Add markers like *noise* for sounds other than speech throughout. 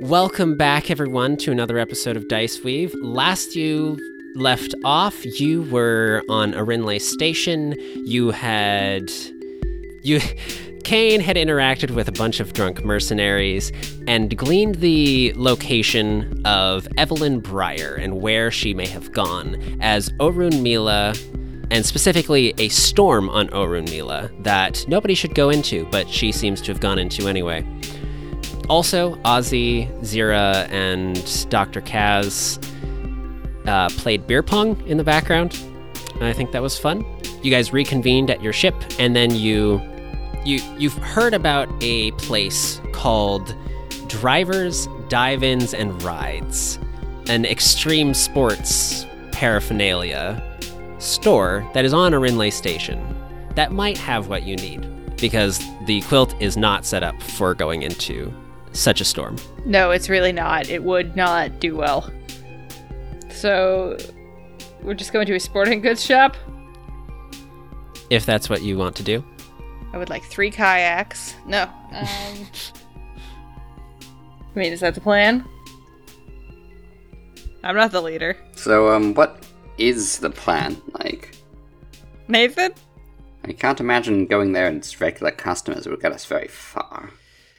Welcome back, everyone, to another episode of Dice Weave. Last you left off, you were on Arinlay Station. You had. You. *laughs* Kane had interacted with a bunch of drunk mercenaries and gleaned the location of Evelyn Breyer and where she may have gone, as Orun Mila, and specifically a storm on Orun Mila that nobody should go into, but she seems to have gone into anyway. Also, Ozzy, Zira, and Dr. Kaz uh, played beer pong in the background. And I think that was fun. You guys reconvened at your ship, and then you you you've heard about a place called Drivers, Dive-ins, and Rides, an extreme sports paraphernalia store that is on a Rinley station that might have what you need because the quilt is not set up for going into such a storm. No, it's really not. It would not do well. So, we're just going to a sporting goods shop. If that's what you want to do. I would like three kayaks. No. Um, *laughs* I mean, is that the plan? I'm not the leader. So, um, what is the plan? Like, Nathan? I can't imagine going there and just regular customers would get us very far.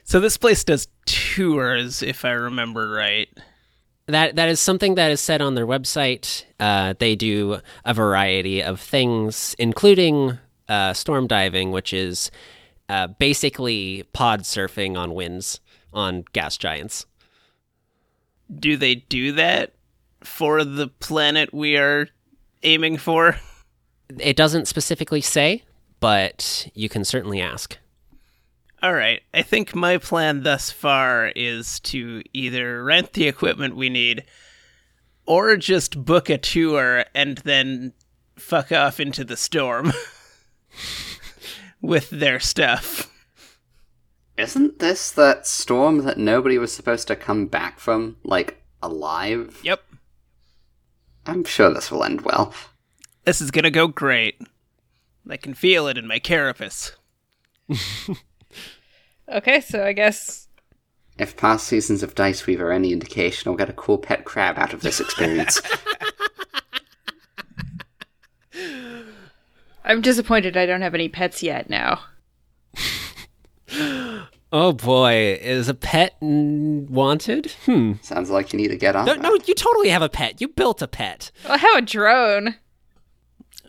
So this place does tours, if I remember right. That that is something that is said on their website. Uh, they do a variety of things, including uh, storm diving, which is uh, basically pod surfing on winds on gas giants. Do they do that for the planet we are aiming for? It doesn't specifically say, but you can certainly ask. All right. I think my plan thus far is to either rent the equipment we need or just book a tour and then fuck off into the storm *laughs* with their stuff. Isn't this that storm that nobody was supposed to come back from, like, alive? Yep. I'm sure this will end well. This is going to go great. I can feel it in my carapace. *laughs* Okay, so I guess. If past seasons of Dice Weave are any indication, I'll get a cool pet crab out of this experience. *laughs* I'm disappointed I don't have any pets yet now. *laughs* Oh boy, is a pet wanted? Hmm. Sounds like you need to get on No, that. no, you totally have a pet. You built a pet. Well, I have a drone.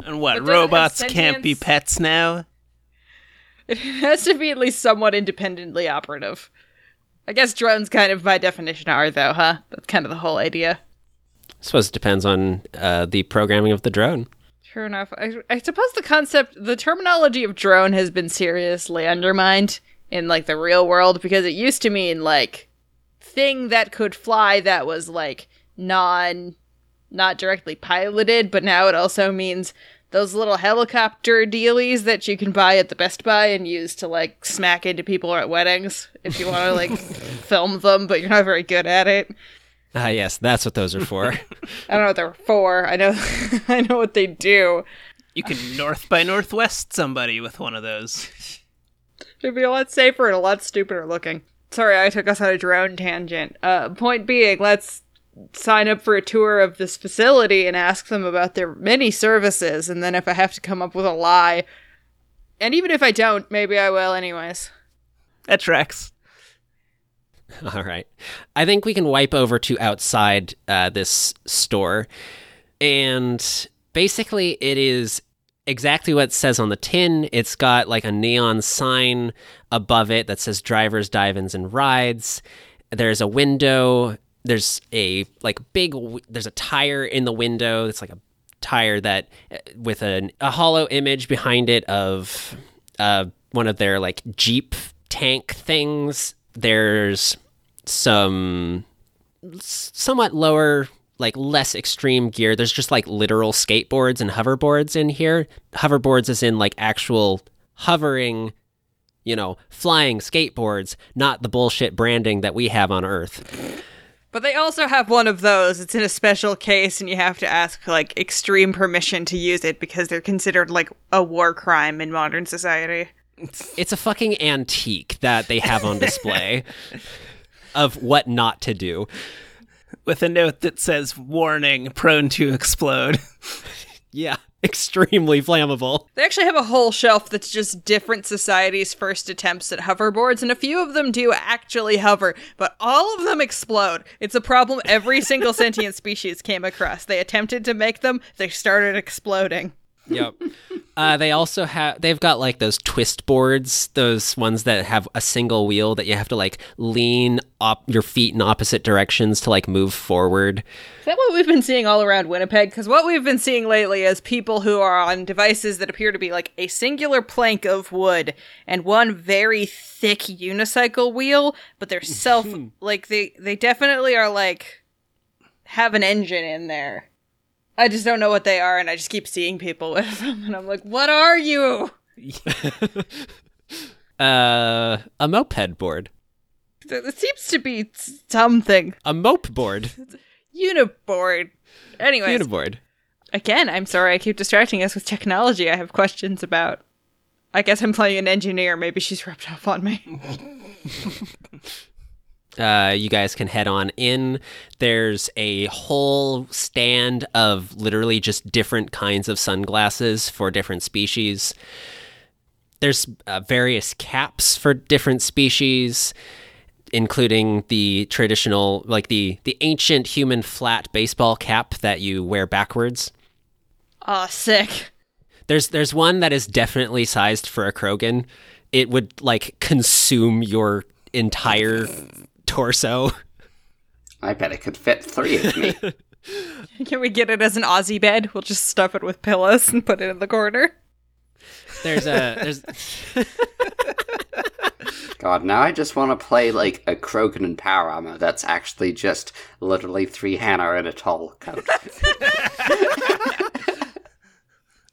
And what, But does it have robots can't be pets now? It has to be at least somewhat independently operative. I guess drones kind of by definition are, though, huh? That's kind of the whole idea. I suppose it depends on uh, the programming of the drone. Sure enough. I, I suppose the concept, the terminology of drone has been seriously undermined in, like, the real world because it used to mean, like, thing that could fly that was, like, non, not directly piloted, but now it also means those little helicopter dealies that you can buy at the Best Buy and use to, like, smack into people at weddings if you want to, like, *laughs* film them, but you're not very good at it. Ah, yes, that's what those are for. *laughs* I don't know what they're for. I know, *laughs* I know what they do. You can north by northwest somebody with one of those. It'd be a lot safer and a lot stupider looking. Sorry, I took us on a drone tangent. Uh, point being, let's sign up for a tour of this facility and ask them about their many services, and then if I have to come up with a lie, and even if I don't, maybe I will anyways. That tracks. *laughs* All right. I think we can wipe over to outside uh, this store. And basically, it is exactly what it says on the tin. It's got like a neon sign above it that says drivers, dive ins, and rides. There's a window. There's a like big, there's a tire in the window. It's like a tire that uh, with an, a hollow image behind it of uh, one of their like Jeep tank things. There's some somewhat lower, like less extreme gear. There's just like literal skateboards and hoverboards in here. Hoverboards is in like actual hovering, you know, flying skateboards, not the bullshit branding that we have on Earth. But they also have one of those. It's in a special case, and you have to ask like extreme permission to use it because they're considered like a war crime in modern society. It's a fucking antique that they have on display. *laughs* of what not to do. With a note that says warning, prone to explode. *laughs* Yeah, *laughs* extremely flammable. They actually have a whole shelf that's just different societies' first attempts at hoverboards, and a few of them do actually hover, but all of them explode. It's a problem every single sentient *laughs* species came across. They attempted to make them, they started exploding. Yep. Uh, they also have they've got like those twist boards, those ones that have a single wheel that you have to like lean up your feet in opposite directions to like move forward. Is that what we've been seeing all around Winnipeg? Because what we've been seeing lately is people who are on devices that appear to be like a singular plank of wood and one very thick unicycle wheel, but they're self *laughs* like they they definitely are like have an engine in there. I just don't know what they are, and I just keep seeing people *laughs* with them, and I'm like, what are you? *laughs* Uh, a moped board, It seems to be something. a mope board, *laughs* Uniboard. Anyways, uniboard. Again, I'm sorry I keep distracting us with technology I have questions about. I guess I'm playing an engineer. Maybe she's rubbed off on me. Uh, you guys can head on in. There's a whole stand of literally just different kinds of sunglasses for different species. There's uh, various caps for different species, including the traditional, like the the ancient human flat baseball cap that you wear backwards. Aw, sick. There's there's one that is definitely sized for a Krogan. It would like consume your entire torso. I bet it could fit three of me. *laughs* Can we get it as an Aussie bed? We'll just stuff it with pillows and put it in the corner. There's a *laughs* there's God, now I just want to play like a Krogan in power armor that's actually just literally three Hanar in a tall coat. *laughs*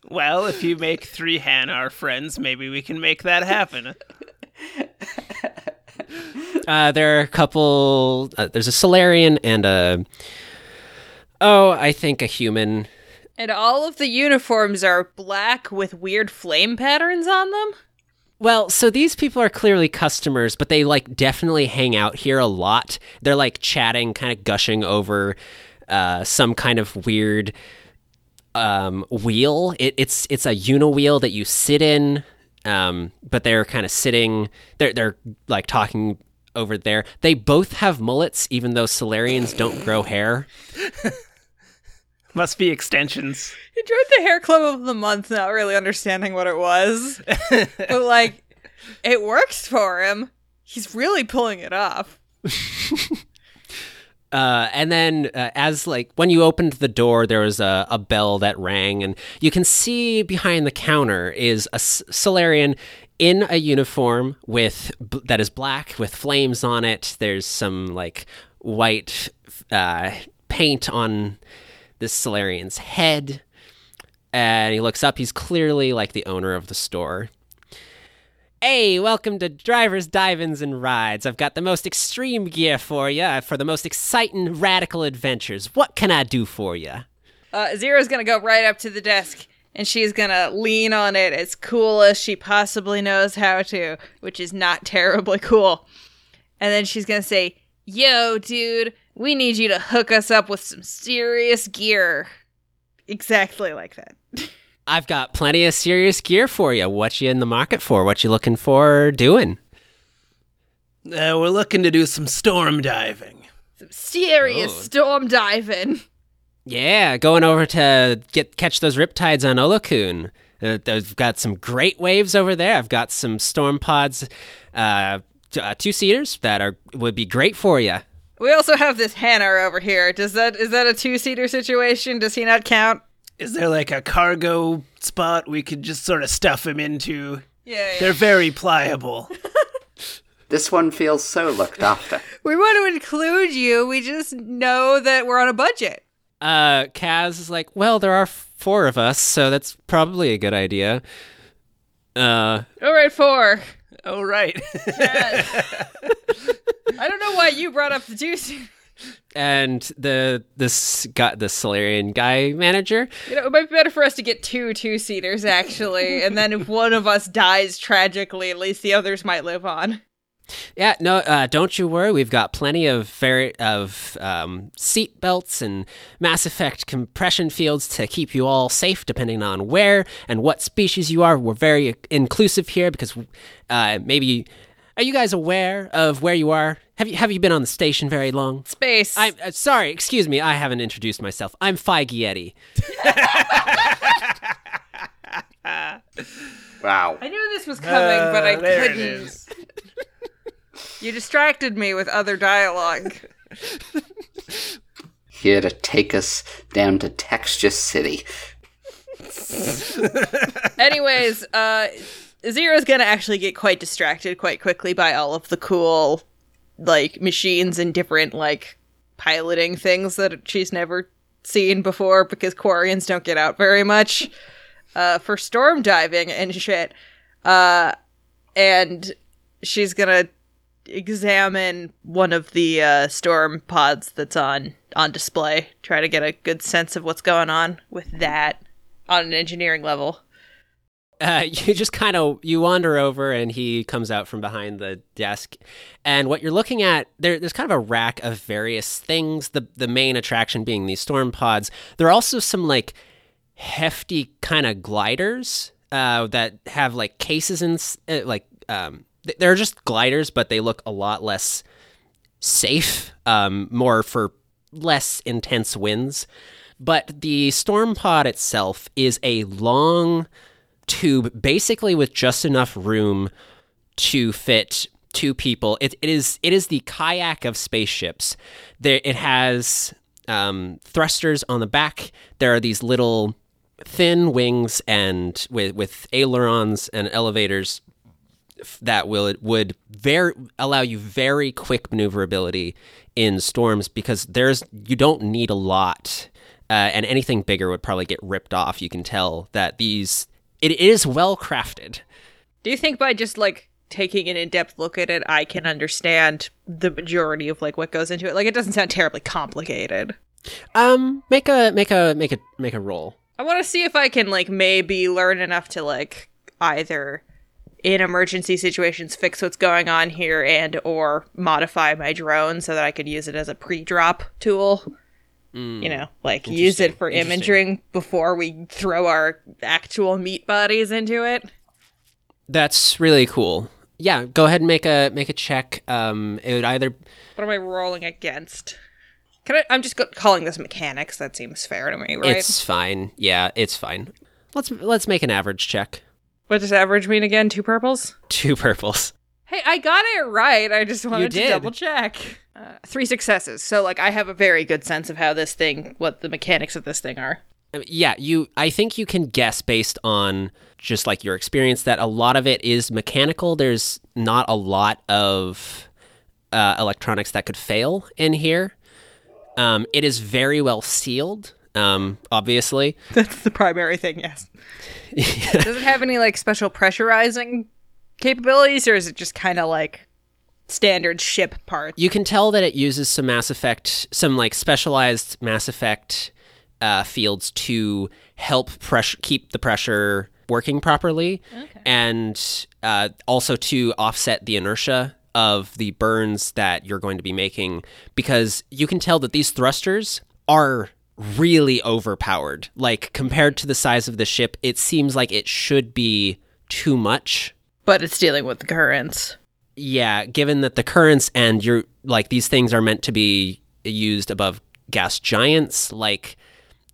Well, if you make three Hanar friends, maybe we can make that happen. Uh, there are a couple. Uh, there's a Salarian and a oh, I think a human. And all of the uniforms are black with weird flame patterns on them. Well, so these people are clearly customers, but they like definitely hang out here a lot. They're like chatting, kind of gushing over uh, some kind of weird um, wheel. It, it's it's a unowheel that you sit in, um, but they're kind of sitting. They're they're like talking over there. They both have mullets, even though Salarians don't grow hair. Must be extensions. He joined the hair club of the month, not really understanding what it was. *laughs* but like, it works for him. He's really pulling it off. *laughs* Uh, and then, uh, as like when you opened the door, there was a, a bell that rang, and you can see behind the counter is a S- Salarian in a uniform with that is black with flames on it. There's some like white uh, paint on this Salarian's head, and he looks up. He's clearly like the owner of the store. Hey, welcome to Drivers, Dive-Ins, and Rides. I've got the most extreme gear for you for the most exciting, radical adventures. What can I do for you? Uh, Zero's gonna go right up to the desk and she's gonna lean on it as cool as she possibly knows how to, which is not terribly cool. And then she's gonna say, Yo, dude, we need you to hook us up with some serious gear. Exactly like that. *laughs* I've got plenty of serious gear for you. What you in the market for? What you looking for doing? Uh, we're looking to do some storm diving. Some serious Oh. storm diving. Yeah, going over to get catch those riptides on Olokun. Uh, I've got some great waves over there. I've got some storm pods, uh, t- uh, two seaters that are would be great for you. We also have this Hanar over here. Does that is that a two seater situation? Does he not count? Is there like a cargo spot we could just sort of stuff him into? Yeah. They're very pliable. *laughs* this one feels so looked after. We want to include you. We just know that we're on a budget. Uh, Kaz is like, well, there are four of us, so that's probably a good idea. Uh, All right, four. oh, right. *laughs* I don't know why you brought up the two seater. and the this got the Salarian guy manager. You know, it might be better for us to get two two seaters actually, and then if one of us dies tragically, at least the others might live on. Yeah, no, uh, don't you worry. We've got plenty of very of um, seat belts and Mass Effect compression fields to keep you all safe, depending on where and what species you are. We're very inclusive here because uh, maybe are you guys aware of where you are? Have you have you been on the station very long? Space. I'm uh, sorry, excuse me. I haven't introduced myself. I'm Feige Yeti. *laughs* Wow. I knew this was coming, but I Uh, there couldn't. *laughs* is. You distracted me with other dialogue. *laughs* Here to take us down to Texture City. *laughs* Anyways, uh, Zero's gonna actually get quite distracted quite quickly by all of the cool, like, machines and different, like, piloting things that she's never seen before because Quarians don't get out very much uh, for storm diving and shit. Uh, and she's gonna examine one of the uh, storm pods that's on on display, try to get a good sense of what's going on with that on an engineering level. uh, *laughs* you just kind of you wander over and he comes out from behind the desk. And what you're looking at there, there's kind of a rack of various things the the main attraction being these storm pods. There are also some like hefty kind of gliders uh, that have like cases and uh, like um, they're just gliders but they look a lot less safe um, more for less intense winds but the storm pod itself is a long tube basically with just enough room to fit two people. It, it is it is the kayak of spaceships. There it has um, thrusters on the back. There are these little thin wings and with with ailerons and elevators that will would very allow you very quick maneuverability in storms because there's you don't need a lot uh, and anything bigger would probably get ripped off you can tell that these it is well crafted Do you think by just like taking an in-depth look at it, I can understand the majority of like what goes into it? Like it doesn't sound terribly complicated. um make a make a make a make a roll I want to see if I can like maybe learn enough to like either in emergency situations fix what's going on here and or modify my drone so that I could use it as a pre-drop tool. You know, like use it for imaging before we throw our actual meat bodies into it. that's really cool yeah go ahead and make a make a check um it would either What am I rolling against? Can I? I'm just calling this mechanics. That seems fair to me, right? it's fine yeah it's fine let's let's make an average check What does average mean again? Two purples. two purples Hey, I got it right. I just wanted to double check. Uh, three successes. So, like, I have a very good sense of how this thing, what the mechanics of this thing are. Yeah, you. I think you can guess based on just like your experience that a lot of it is mechanical. There's not a lot of uh, electronics that could fail in here. Um, it is very well sealed. Um, obviously, *laughs* That's the primary thing. Yes. Does it have any like special pressurizing capabilities, or is it just kind of like standard ship parts? you can tell that it uses some Mass Effect, some like specialized Mass Effect uh, fields to help pressure keep the pressure working properly, and uh, also to offset the inertia of the burns that you're going to be making. Because you can tell that these thrusters are really overpowered. Like compared to the size of the ship, it seems like it should be too much But it's dealing with the currents. yeah, given that the currents and you're like these things are meant to be used above gas giants, like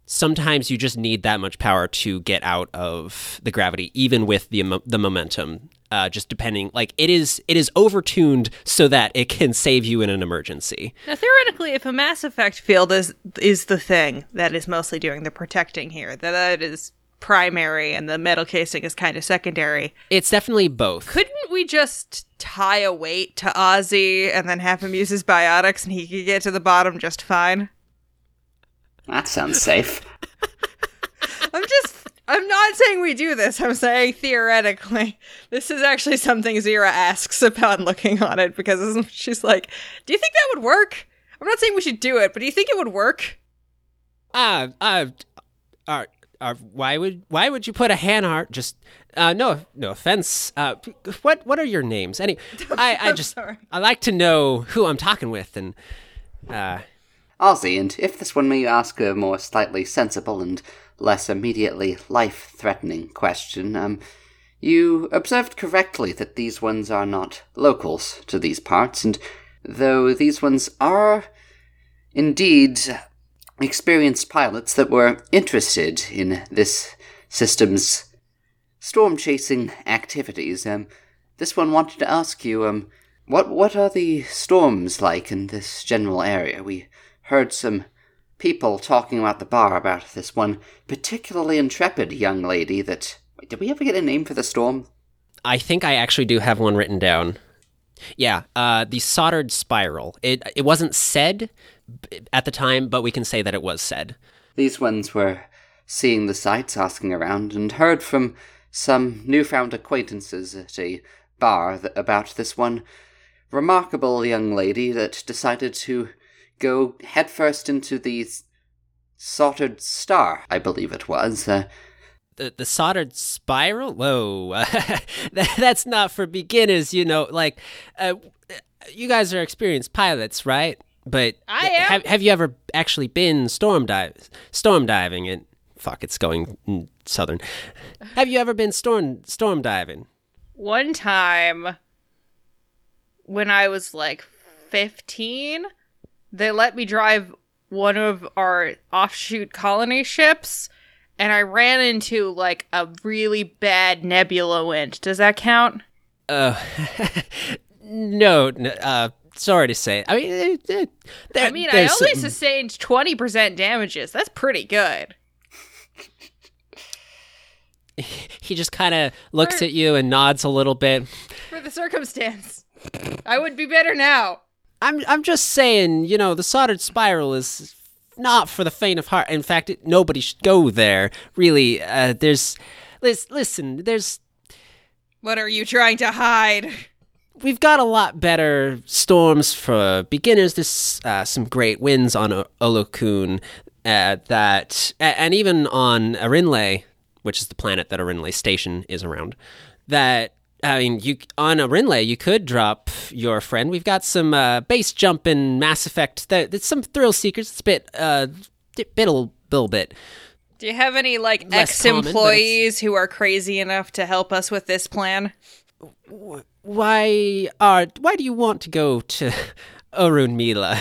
sometimes you just need that much power to get out of the gravity, even with the the momentum. Uh, just depending, like it is, it is overtuned so that it can save you in an emergency. Now, theoretically, if a Mass Effect field is is the thing that is mostly doing the protecting here, that that is primary and the metal casing is kind of secondary, It's definitely both. couldn't we just tie a weight to Ozzy and then have him use his biotics and he could get to the bottom just fine? That sounds safe. *laughs* I'm just. I'm not saying we do this. I'm saying theoretically. This is actually something Zira asks upon looking on it because *laughs* she's like, Do you think that would work? I'm not saying we should do it, but do you think it would work? Uh, uh, uh, uh, why would why would you put a Hanar? Just uh, no no offense. Uh, what what are your names? Any, I I *laughs* just sorry. I like to know who I'm talking with and. Uh, Ozzy, and if this one may ask a more slightly sensible and less immediately life threatening question, um, you observed correctly that these ones are not locals to these parts, and though these ones are indeed experienced pilots that were interested in this system's storm chasing activities, um, this one wanted to ask you, um, what what are the storms like in this general area? We heard some people talking about the bar about this one particularly intrepid young lady that. Wait, did we ever get a name for the storm? I think I actually do have one written down. Yeah, uh, the soldered spiral. It it wasn't said at the time, but we can say that it was said. These ones were seeing the sights, asking around, and heard from some newfound acquaintances at a bar th- about this one remarkable young lady that decided to go headfirst into the soldered star, I believe it was. Uh, The the soldered spiral. Whoa, *laughs* that's not for beginners. You know, like uh, you guys are experienced pilots, right? But I am. Have, have you ever actually been storm dive storm diving? And fuck, it's going southern. Have you ever been storm storm diving? One time when I was like 15, they let me drive one of our offshoot colony ships and I ran into like a really bad nebula wind. Does that count? Uh, *laughs* no, n- uh, sorry to say. I mean, it, it, there, I mean, I only some- sustained 20% damages. That's pretty good. *laughs* he just kind of looks Or- at you and nods a little bit. For the circumstance. I would be better now. I'm I'm just saying, you know, the soldered spiral is not for the faint of heart. In fact, it, nobody should go there. Really, uh, there's lis- listen, there's What are you trying to hide? we've got a lot better storms for beginners. There's uh, some great winds on o- Olokun uh, that, and even on Arinle, which is the planet that Arinle Station is around. That I mean, you on Arinle, you could drop your friend. We've got some uh, base jumping Mass Effect. That it's some thrill seekers. It's a bit, uh, bit, little, little bit. Do you have any like ex employees who are crazy enough to help us with this plan? Why are why do you want to go to *laughs* Orun Mila?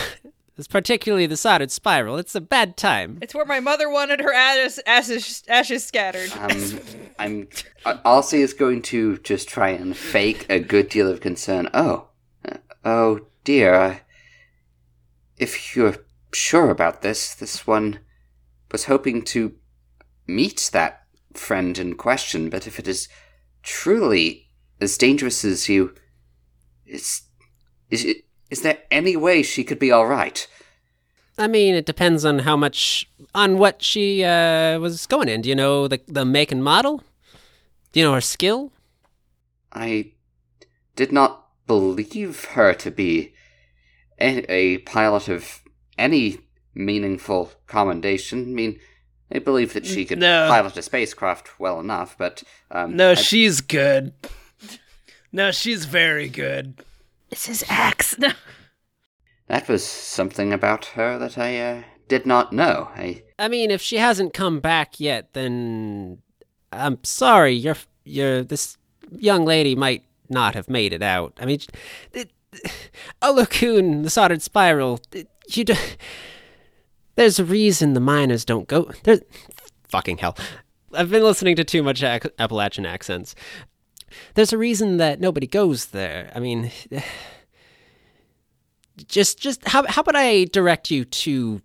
It's particularly the soldered spiral. It's a bad time. It's where my mother wanted her ashes, ashes, ashes scattered. Um, I'm. uh, Ozzy is going to just try and fake a good deal of concern. Oh, uh, oh dear. I, if you're sure about this, this one was hoping to meet that friend in question. But if it is truly as dangerous as you, is is it? Is there any way she could be all right? I mean, it depends on how much on what she uh, was going in. Do you know the the make and model? Do you know her skill? I did not believe her to be a, a pilot of any meaningful commendation. I mean, I believe that she could No. pilot a spacecraft well enough, but um, No, I- she's good. No, she's very good. This is X. That was something about her that I uh, did not know. I I mean, if she hasn't come back yet, then I'm sorry. You're you're this young lady might not have made it out. I mean, it, *sighs* Olokun, the soldered spiral. it- you do, There's a reason the miners don't go. There's fucking hell. I've been listening to too much Appalachian accents. There's a reason that nobody goes there. I mean, *sighs* just just how how about I direct you to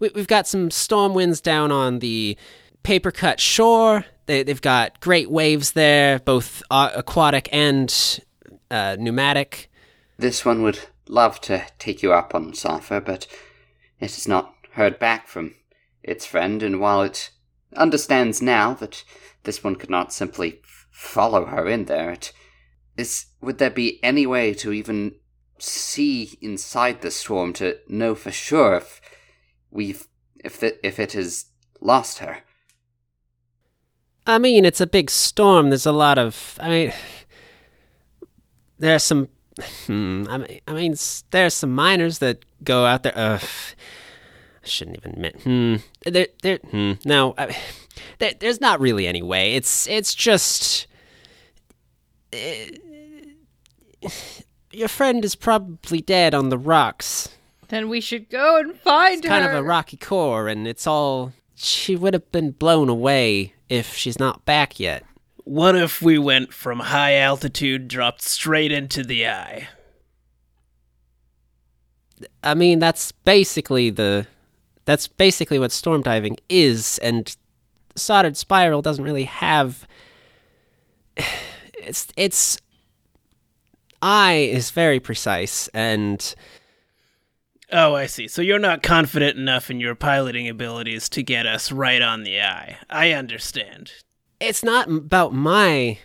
we, we've got some storm winds down on the paper cut shore. They, they've got great waves there, both uh, aquatic and uh, pneumatic. this one would love to take you up on its offer, but it has not heard back from its friend, and while it understands now that this one could not simply follow her in there, it is would there be any way to even see inside the storm to know for sure if we've if it, if it has lost her? I mean, it's a big storm. There's a lot of. I mean, there's some. Hmm, I mean, I mean, there's some miners that go out there. Uh, I shouldn't even admit. Hmm. There, there. Hmm. No. I, there, there's not really any way. It's, it's just. *sighs* your friend is probably dead on the rocks. Then we should go and find her. Kind of a rocky core, and it's all. She would have been blown away if she's not back yet. What if we went from high altitude, dropped straight into the eye? I mean, that's basically the. That's basically what storm diving is, and soldered spiral doesn't really have. It's it's. Eye is very precise, and Oh, I see. So you're not confident enough in your piloting abilities to get us right on the eye. I understand. it's not about my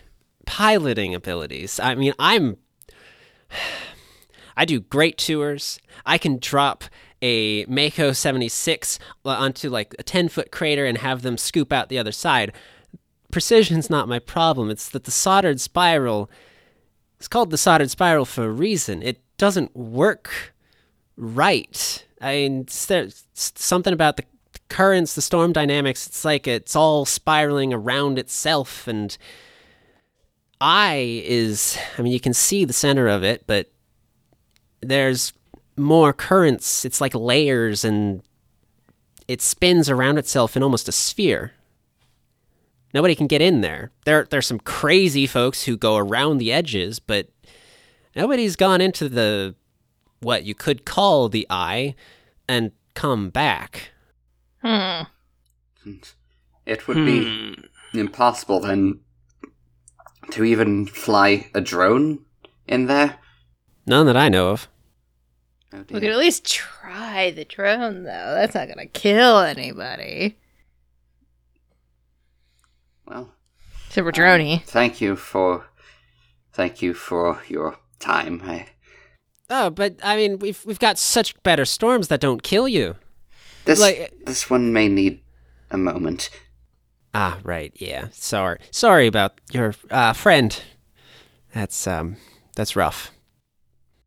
piloting abilities. I mean, I'm *sighs* I do great tours. I can drop a Mako 76 onto like a 10 foot crater and have them scoop out the other side. Precision's not my problem. It's that the soldered spiral it's called the soldered spiral for a reason. It doesn't work right. I mean, there's something about the currents, the storm dynamics. It's like it's all spiraling around itself, and I is. I mean, you can see the center of it, but there's more currents. It's like layers, and it spins around itself in almost a sphere. Nobody can get in there. There, there's some crazy folks who go around the edges, but nobody's gone into the what you could call the eye and come back. Hmm. It would be impossible then to even fly a drone in there. None that I know of. Oh We could at least try the drone, though. That's not gonna kill anybody. Well, Except for Droney. thank you for, thank you for your time. I, Oh, but I mean, we've we've got such better storms that don't kill you. this Like- this one may need a moment. Ah, right. Yeah. Sorry. Sorry about your uh, friend. That's um, that's rough.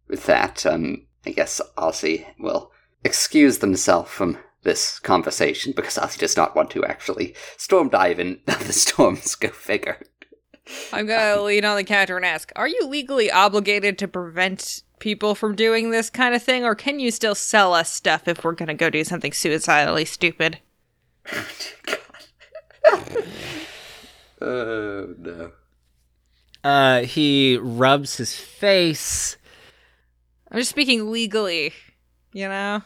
With that, um, I guess Ozzy will excuse themselves from this conversation because Ozzy does not want to actually storm dive in *laughs* the storms. Go figure. I'm gonna *laughs* lean on the counter and ask: Are you legally obligated to prevent people from doing this kind of thing, or can you still sell us stuff if we're gonna go do something suicidally stupid? *laughs* Oh no. Uh, he rubs his face. I'm just speaking legally, you know.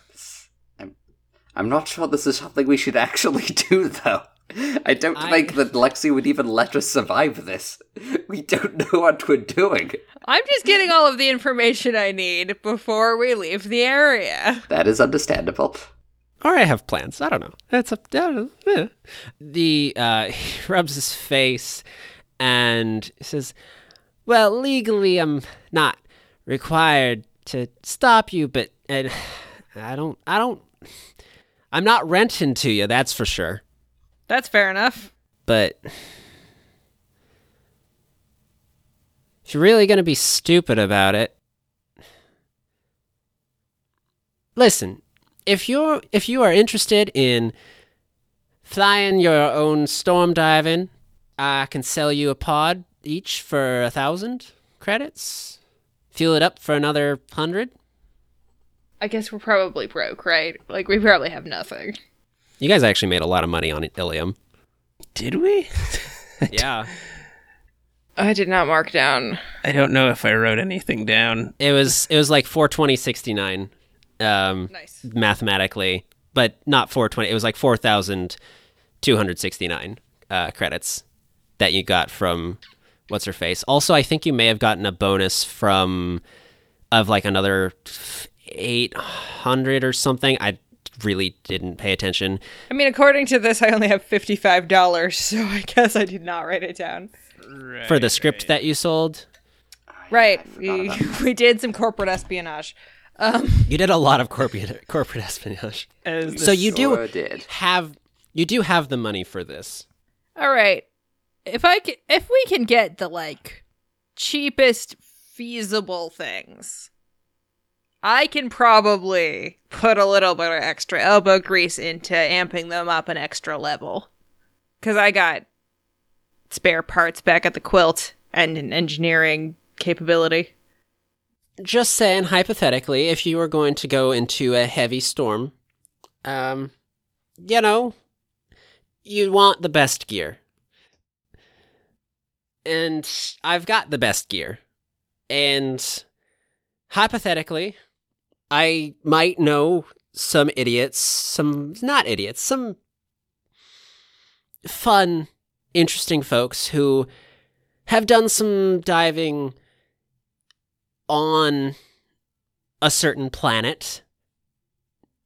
I'm not sure this is something we should actually *laughs* do, though. I don't I- think that Lexi would even let us survive this. We don't know what we're doing. I'm just getting all of the information I need before we leave the area. That is understandable. Or I have plans. I don't know. That's up. I don't. Yeah. The uh, *laughs* he rubs his face and says, "Well, legally, I'm not required to stop you, but uh, *sighs* I don't. I don't. I'm not renting to you. That's for sure. That's fair enough. But if you're really gonna be stupid about it, listen. If you're if you are interested in flying your own storm diving, I can sell you a pod each for a thousand credits. Fuel it up for another hundred. I guess we're probably broke, right? Like we probably have nothing. You guys actually made a lot of money on Ilium. Did we? *laughs* Yeah. I did not mark down. I don't know if I wrote anything down. It was it was like four twenty sixty nine, um, Nice. mathematically, but not four twenty. It was like four thousand two hundred sixty nine uh, credits that you got from what's her face. Also, I think you may have gotten a bonus from of like another eight hundred or something. I really didn't pay attention. I mean, according to this, I only have fifty-five dollars, so *laughs* I guess I did not write it down. For the script that you sold, Right. We *laughs* we did some corporate espionage. Um, you did a lot of corporate corporate espionage. As So you do did. have you do have the money for this. All right. if I can, if we can get the like cheapest feasible things, I can probably put a little bit of extra elbow grease into amping them up an extra level. Cause I got spare parts back at the quilt and an engineering capability. Just saying, hypothetically, if you were going to go into a heavy storm, um, you know, you want the best gear. And I've got the best gear. And hypothetically, I might know some idiots, some not idiots, some fun, interesting folks who have done some diving on a certain planet.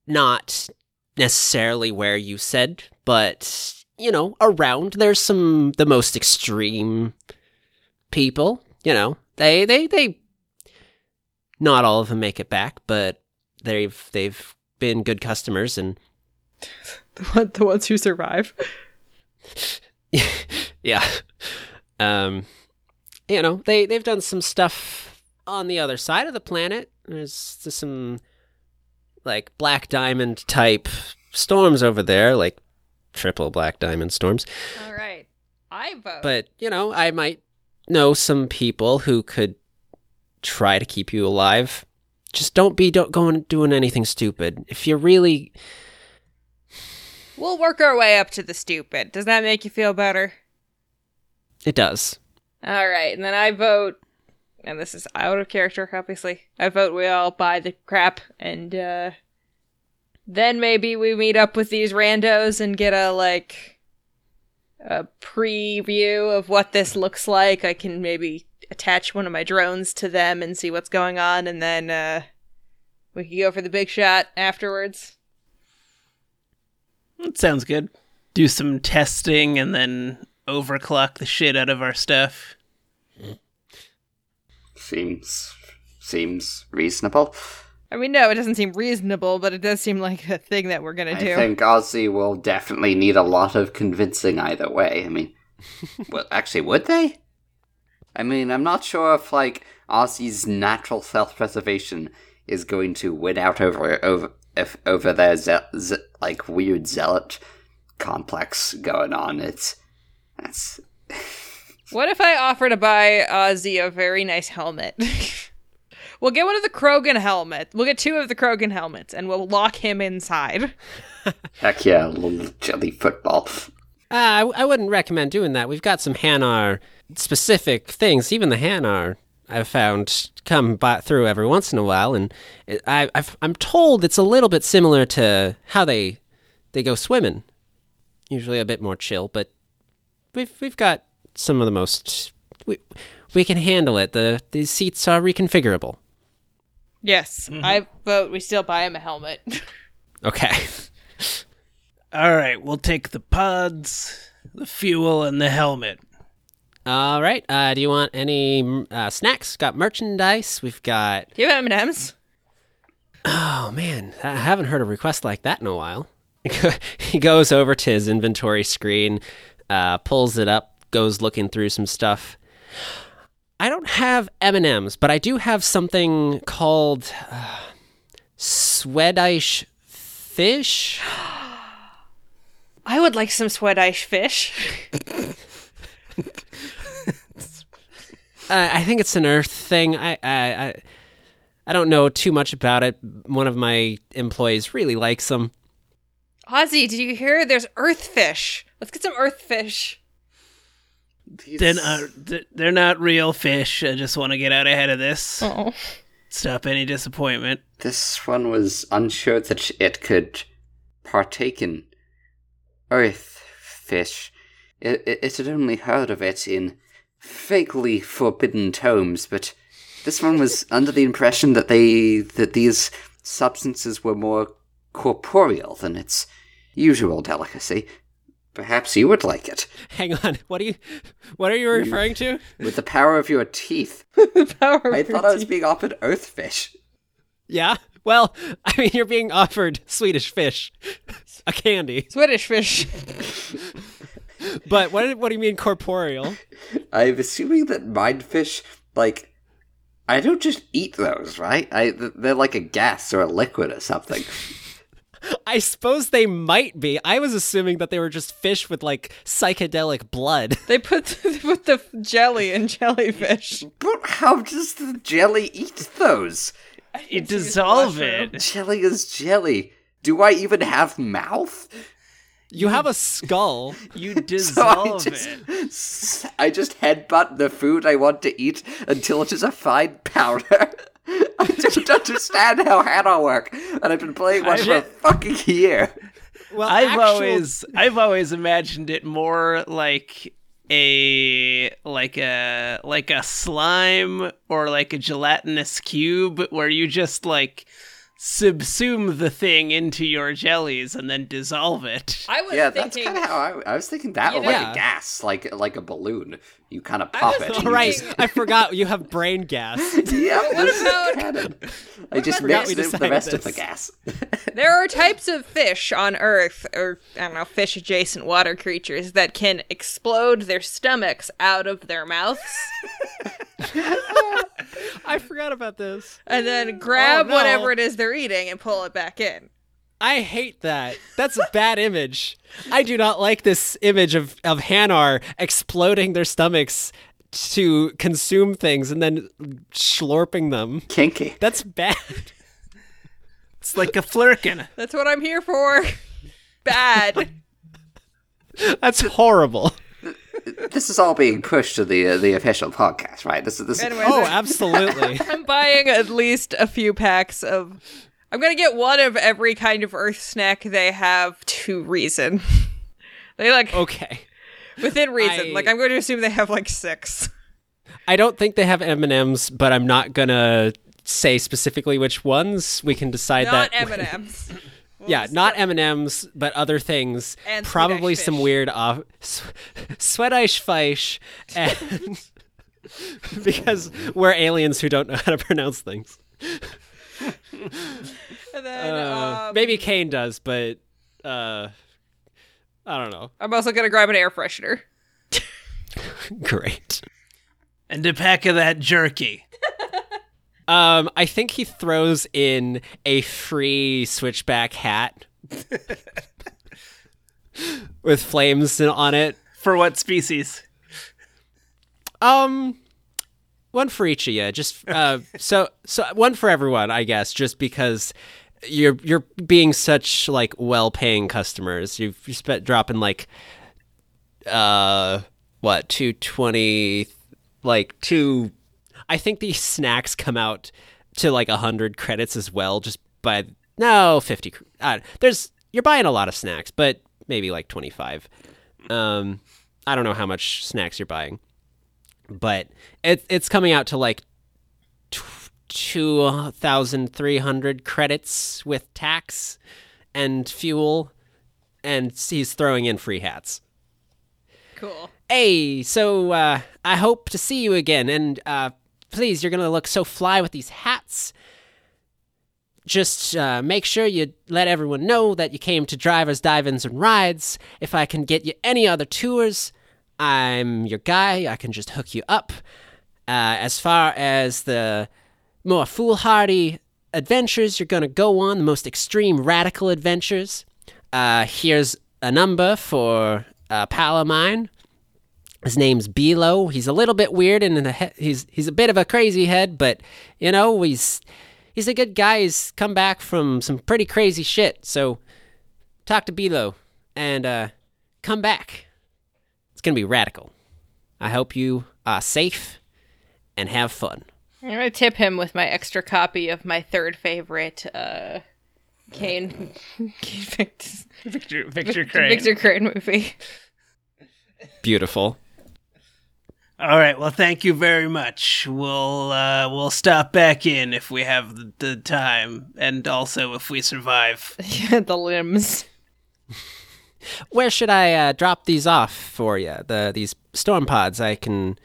Not necessarily where you said, but you know, around there's some the most extreme people, you know. They they they not all of them make it back, but they've they've been good customers and *laughs* The, one, the ones who survive. *laughs* yeah. Um you know, they they've done some stuff on the other side of the planet. There's, there's some like black diamond type storms over there, like triple black diamond storms. All right. I vote. But, you know, I might know some people who could try to keep you alive. Just don't be don't going doing anything stupid. If you're really we'll work our way up to the stupid. Does that make you feel better? it does. All right, and then I vote, and this is out of character, obviously. I vote we all buy the crap, and uh, then maybe we meet up with these randos and get a like a preview of what this looks like. I can maybe attach one of my drones to them and see what's going on, and then uh, we can go for the big shot afterwards. That sounds good. Do some testing and then overclock the shit out of our stuff. Seems seems reasonable. I mean, no, it doesn't seem reasonable, but it does seem like a thing that we're gonna I do. I think Ozzy will definitely need a lot of convincing either way. I mean, *laughs* well, actually, would they? I mean, I'm not sure if like Ozzy's natural self-preservation is going to win out over over if over their ze- ze- like weird zealot complex going on. It's that's *laughs* What if I offer to buy Ozzy a very nice helmet? *laughs* we'll get one of the Krogan helmets. We'll get two of the Krogan helmets, and we'll lock him inside. *laughs* heck yeah, a little jelly football. Uh, I, I wouldn't recommend doing that. We've got some Hanar specific things. Even the Hanar I've found come by, through every once in a while, and I, I've, I'm told it's a little bit similar to how they they go swimming. Usually a bit more chill, but we've we've got some of the most we we can handle it. The these seats are reconfigurable. Yes, I vote we still buy him a helmet. *laughs* Okay. *laughs* All right, we'll take the pods, the fuel, and the helmet. All right. Uh, do you want any uh, snacks? Got merchandise. We've got Do you have M&Ms? Oh man, I haven't heard a request like that in a while. *laughs* he goes over to his inventory screen, uh, pulls it up, goes looking through some stuff. I don't have M and M's, but I do have something called uh, Swedish fish. *gasps* *gasps* I would like some Swedish fish. *laughs* Uh, I think it's an Earth thing. I, I I I don't know too much about it. One of my employees really likes them. Ozzy, did you hear? There's earth fish. Let's get some earth fish. They're not, they're not real fish. I just want to get out ahead of this. Oh. Stop any disappointment. This one was unsure that it could partake in earth fish. It, it, it had only heard of it in vaguely forbidden tomes, but this one was under the impression that they that these substances were more corporeal than its usual delicacy. Perhaps you would like it. Hang on. What are you What are you referring to? With the power of your teeth. *laughs* the power I thought I was being offered earth fish. Yeah. Well, *laughs* I mean, you're being offered Swedish fish, a candy. Swedish fish. But what what do you mean corporeal? I'm assuming that mindfish, like, I don't just eat those, right? I they're like a gas or a liquid or something. *laughs* I suppose they might be. I was assuming that they were just fish with like psychedelic blood. *laughs* They put they put the jelly in jellyfish. But how does the jelly eat those? *laughs* You dissolve it. *laughs* Jelly is jelly. Do I even have mouth? You have a skull. *laughs* You So I dissolve just, it. I just headbutt the food I want to eat until it is a fine powder. I don't understand how Hanar work, and I've been playing one for a fucking year. Well, I've actual- always I've always imagined it more like a like a like a slime or like a gelatinous cube where you just like subsume the thing into your jellies and then dissolve it. I was Yeah, that's thinking. kind of how I, I was thinking. That You or like know- a gas, like like a balloon. You kind of I pop was it. thinking- right. just- *laughs* I forgot you have brain gas. *laughs* Yep, what *laughs* this about- canon. I just forgot we mixed the decided rest of the gas. There are types of fish on Earth, or I don't know, fish adjacent water creatures that can explode their stomachs out of their mouths *laughs* I forgot about this. and then oh, grab Oh, no. whatever it is they're eating and pull it back in. I hate that. That's a bad image. I do not like this image of, of Hanar exploding their stomachs to consume things and then slurping them. Kinky. That's bad. It's like a flirkin. That's what I'm here for. *laughs* Bad. That's horrible. This is all being pushed to the uh, the official podcast, right? This is this. Anyways, Oh, *laughs* absolutely. *laughs* I'm buying at least a few packs of. I'm gonna get one of every kind of Earth snack they have to reason. *laughs* they like Okay. within reason. I- Like I'm going to assume they have like six. I don't think they have M&Ms, but I'm not going to say specifically which ones. We can decide Not that. M and M's. Yeah, not M&Ms, but other things. And probably some fish. weird off Swedish fish and *laughs* because we're aliens who don't know how to pronounce things. *laughs* And then Uh, um, maybe Kane does, but uh I don't know. I'm also gonna grab an air freshener. *laughs* Great. And a pack of that jerky. Um I think he throws in a free switchback hat *laughs* with flames on it. For what species? Um, one for each of you. Just uh, *laughs* so so one for everyone, I guess. Just because you're you're being such like well-paying customers. You've you spent dropping like uh what two twenty like two. I think these snacks come out to like a hundred credits as well. Just by no fifty. Uh, there's you're buying a lot of snacks, but maybe like twenty five. Um, I don't know how much snacks you're buying but it, it's coming out to like 2,300 credits with tax and fuel, and he's throwing in free hats. Cool. Hey, so uh, I hope to see you again, and uh, please, you're gonna look so fly with these hats. Just uh, make sure you let everyone know that you came to Drivers, Dive-Ins, and Rides. If I can get you any other tours, I'm your guy. I can just hook you up. Uh, as far as the more foolhardy adventures you're going to go on, the most extreme radical adventures, uh, here's a number for a pal of mine. His name's Bilo. He's a little bit weird and in the he- he's he's a bit of a crazy head, but you know he's he's a good guy. He's come back from some pretty crazy shit. So talk to Bilo and uh, come back. It's gonna be radical. I hope you are safe and have fun. I'm gonna tip him with my extra copy of my third favorite uh Kane Kane *laughs* Victor, Victor Victor Crane. Victor Crane movie. Beautiful. All right. Well, thank you very much. We'll uh, we'll stop back in if we have the, the time, and also if we survive. *laughs* the limbs. Where should I uh, drop these off for you? The these storm pods. I can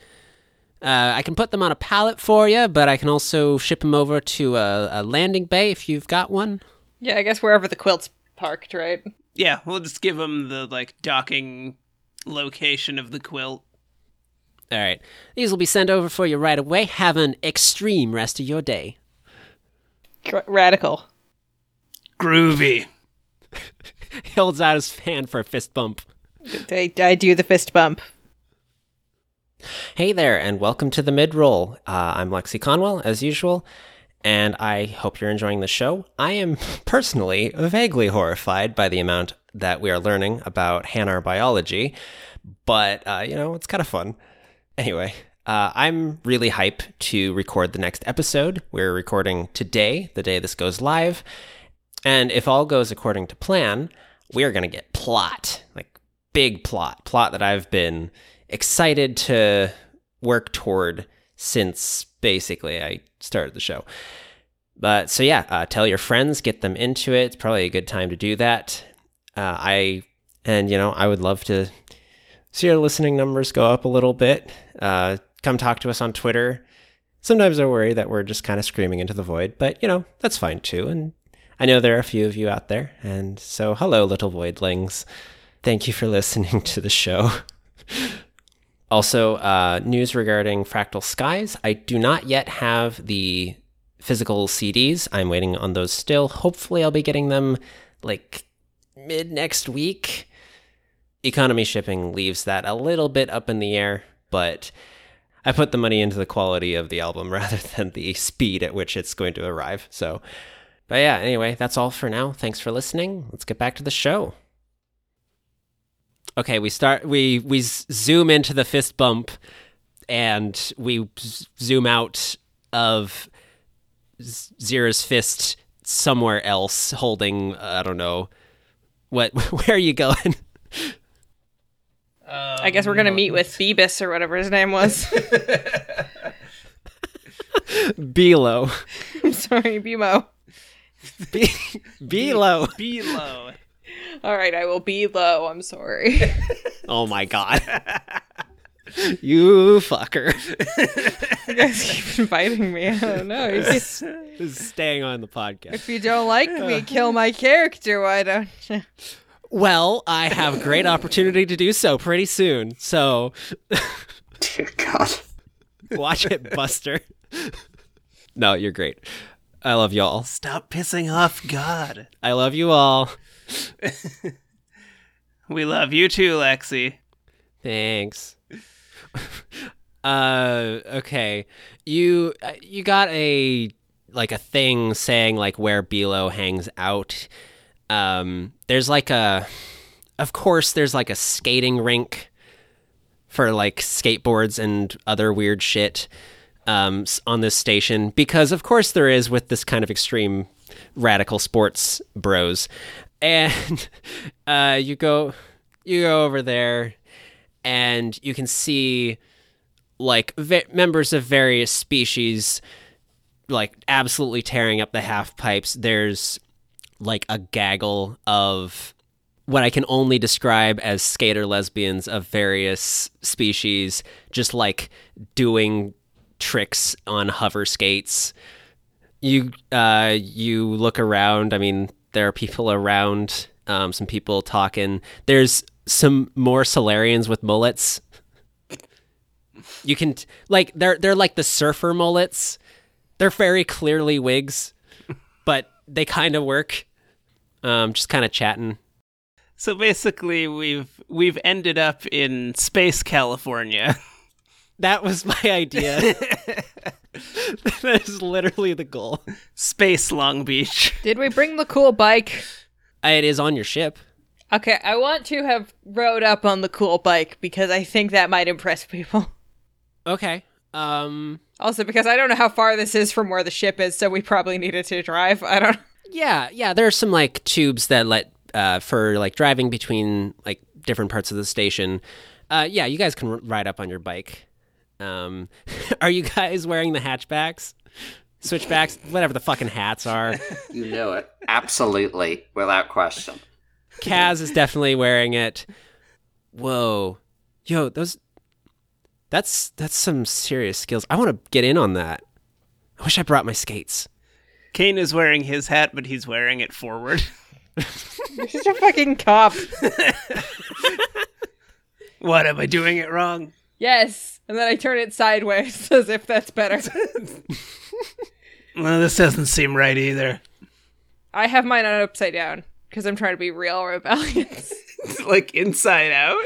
uh, I can put them on a pallet for you, but I can also ship them over to a, a landing bay if you've got one. Yeah, I guess wherever the quilt's parked, right? Yeah, we'll just give them the like docking location of the quilt. All right. These will be sent over for you right away. Have an extreme rest of your day. Radical. Groovy. *laughs* He holds out his hand for a fist bump. I, I do the fist bump. Hey there, and welcome to the mid roll. Uh, I'm Lexi Conwell, as usual, and I hope you're enjoying the show. I am *laughs* personally vaguely horrified by the amount that we are learning about Hanar biology, but uh, you know, it's kind of fun. Anyway, uh, I'm really hype to record the next episode. We're recording today, the day this goes live, and if all goes according to plan, we are going to get plot, like big plot, plot that I've been excited to work toward since basically I started the show. But so yeah, uh, tell your friends, get them into it. It's probably a good time to do that. Uh, I and you know I would love to see our listening numbers go up a little bit. Uh, come talk to us on Twitter. Sometimes I worry that we're just kind of screaming into the void, but you know that's fine too. And I know there are a few of you out there, and so hello, little voidlings. Thank you for *laughs* listening to the show. Also, uh, news regarding Fractal Skies. I do not yet have the physical CDs. I'm waiting on those still. Hopefully, I'll be getting them like mid next week. Economy shipping leaves that a little bit up in the air, but I put the money into the quality of the album *laughs* rather than the speed at which it's going to arrive. So, but yeah, anyway, that's all for now. Thanks for listening. Let's get back to the show. Okay, we start. We we zoom into the fist bump, and we zoom out of Zira's fist somewhere else, holding I don't know what. *laughs* Where are you going? Um, I guess we're gonna meet with *laughs* Phoebus or whatever his name was. *laughs* Below. *laughs* I'm sorry, Bimo. Be- below. Below. All right, I will be low. I'm sorry. Oh my god. you fucker. you guys keep inviting me. I don't know. You just- This is staying on the podcast. if you don't like me, kill my character. Why don't you? Well, I have a great opportunity to do so pretty soon. So Dear God. watch it, Buster. No, you're great. I love y'all. Stop pissing off God. I love you all. *laughs* We love you too, Lexi. Thanks. *laughs* uh okay. You uh, you got a like a thing saying like where Bilo hangs out. Um there's like a of course there's like a skating rink for like skateboards and other weird shit um on this station because of course there is with this kind of extreme radical sports bros. And *laughs* uh you go you go over there and you can see like ve- members of various species like absolutely tearing up the half pipes there's like a gaggle of what i can only describe as skater lesbians of various species just like doing tricks on hover skates. You uh you look around. I mean there are people around um some people talking. There's some more Salarians with mullets. You can like they're they're like the surfer mullets. They're very clearly wigs but they kind of work um just kind of chatting So basically, we've we've ended up in space California. *laughs* that was my idea *laughs* that is literally the goal Space Long Beach. Did we bring the cool bike? it is on your ship Okay, I want to have rode up on the cool bike because I think that might impress people. okay um Also, because I don't know how far this is from where the ship is, so we probably needed to drive. I don't. Yeah, yeah. There are some like tubes that let uh, for like driving between like different parts of the station. Uh, yeah, you guys can r- ride up on your bike. Um, *laughs* are you guys wearing the hatchbacks, switchbacks, whatever the fucking hats are? *laughs* You know it. Absolutely. Without question. Kaz is definitely wearing it. Whoa, yo, those. That's that's some serious skills. I want to get in on that. I wish I brought my skates. Kane is wearing his hat, but he's wearing it forward. You're such a fucking cop. *laughs* What am I doing it wrong? Yes. And then I turn it sideways *laughs* as if that's better. *laughs* Well, this doesn't seem right either. I have mine on upside down because I'm trying to be real rebellious. like inside out.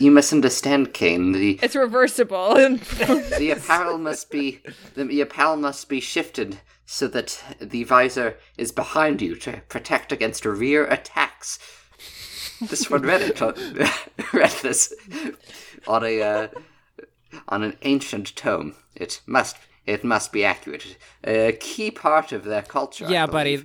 You misunderstand, Kane. The it's reversible. The apparel must be the apparel must be shifted so that the visor is behind you to protect against rear attacks. This one read it *laughs* read this on a uh, on an ancient tome. It must it must be accurate. A key part of their culture. Yeah, buddy.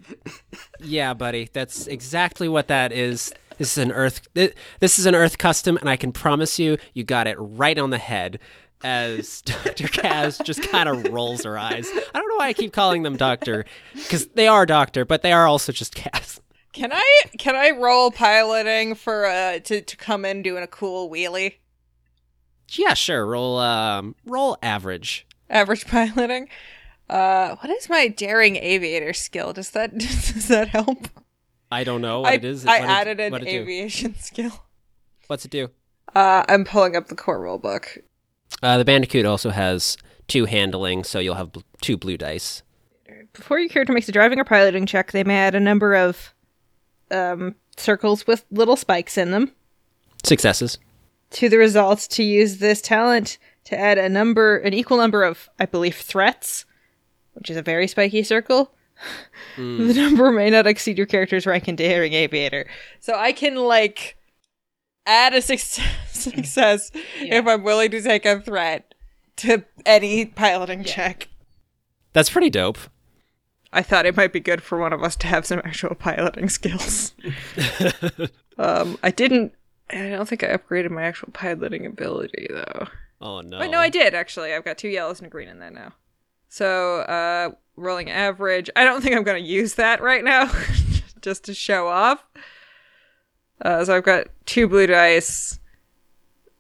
Yeah, buddy. That's exactly what that is. This is an Earth. This is an Earth custom, and I can promise you, you got it right on the head. As *laughs* Dr. Kaz just kind of rolls her eyes. I don't know why I keep calling them Doctor, because they are Doctor, but they are also just Kaz. can I can I roll piloting for uh to, to come in doing a cool wheelie? Yeah, sure. Roll, um, roll average. Average *laughs* piloting. Uh, what is my daring aviator skill? Does that *laughs* does that help? I don't know what I, it is. I What it- added an it do? aviation skill. What's it do? Uh, I'm pulling up the core rule book. Uh, the Bandicoot also has two handling, so you'll have bl- two blue dice. Before your character makes a driving or piloting check, they may add a number of um, circles with little spikes in them Successes. to the results to use this talent to add a number, an equal number of, I believe, threats, which is a very spiky circle. *laughs* the number may not exceed your character's rank in daring aviator. So I can, like, add a success, *laughs* success if I'm willing to take a threat to any piloting check. That's pretty dope. I thought it might be good for one of us to have some actual piloting skills. *laughs* um, I didn't. I don't think I upgraded my actual piloting ability though. Oh no. Wait, no, I did actually. I've got two yellows and a green in there now. So, uh, rolling average. I don't think I'm going to use that right now, *laughs* just to show off. Uh, so I've got two blue dice,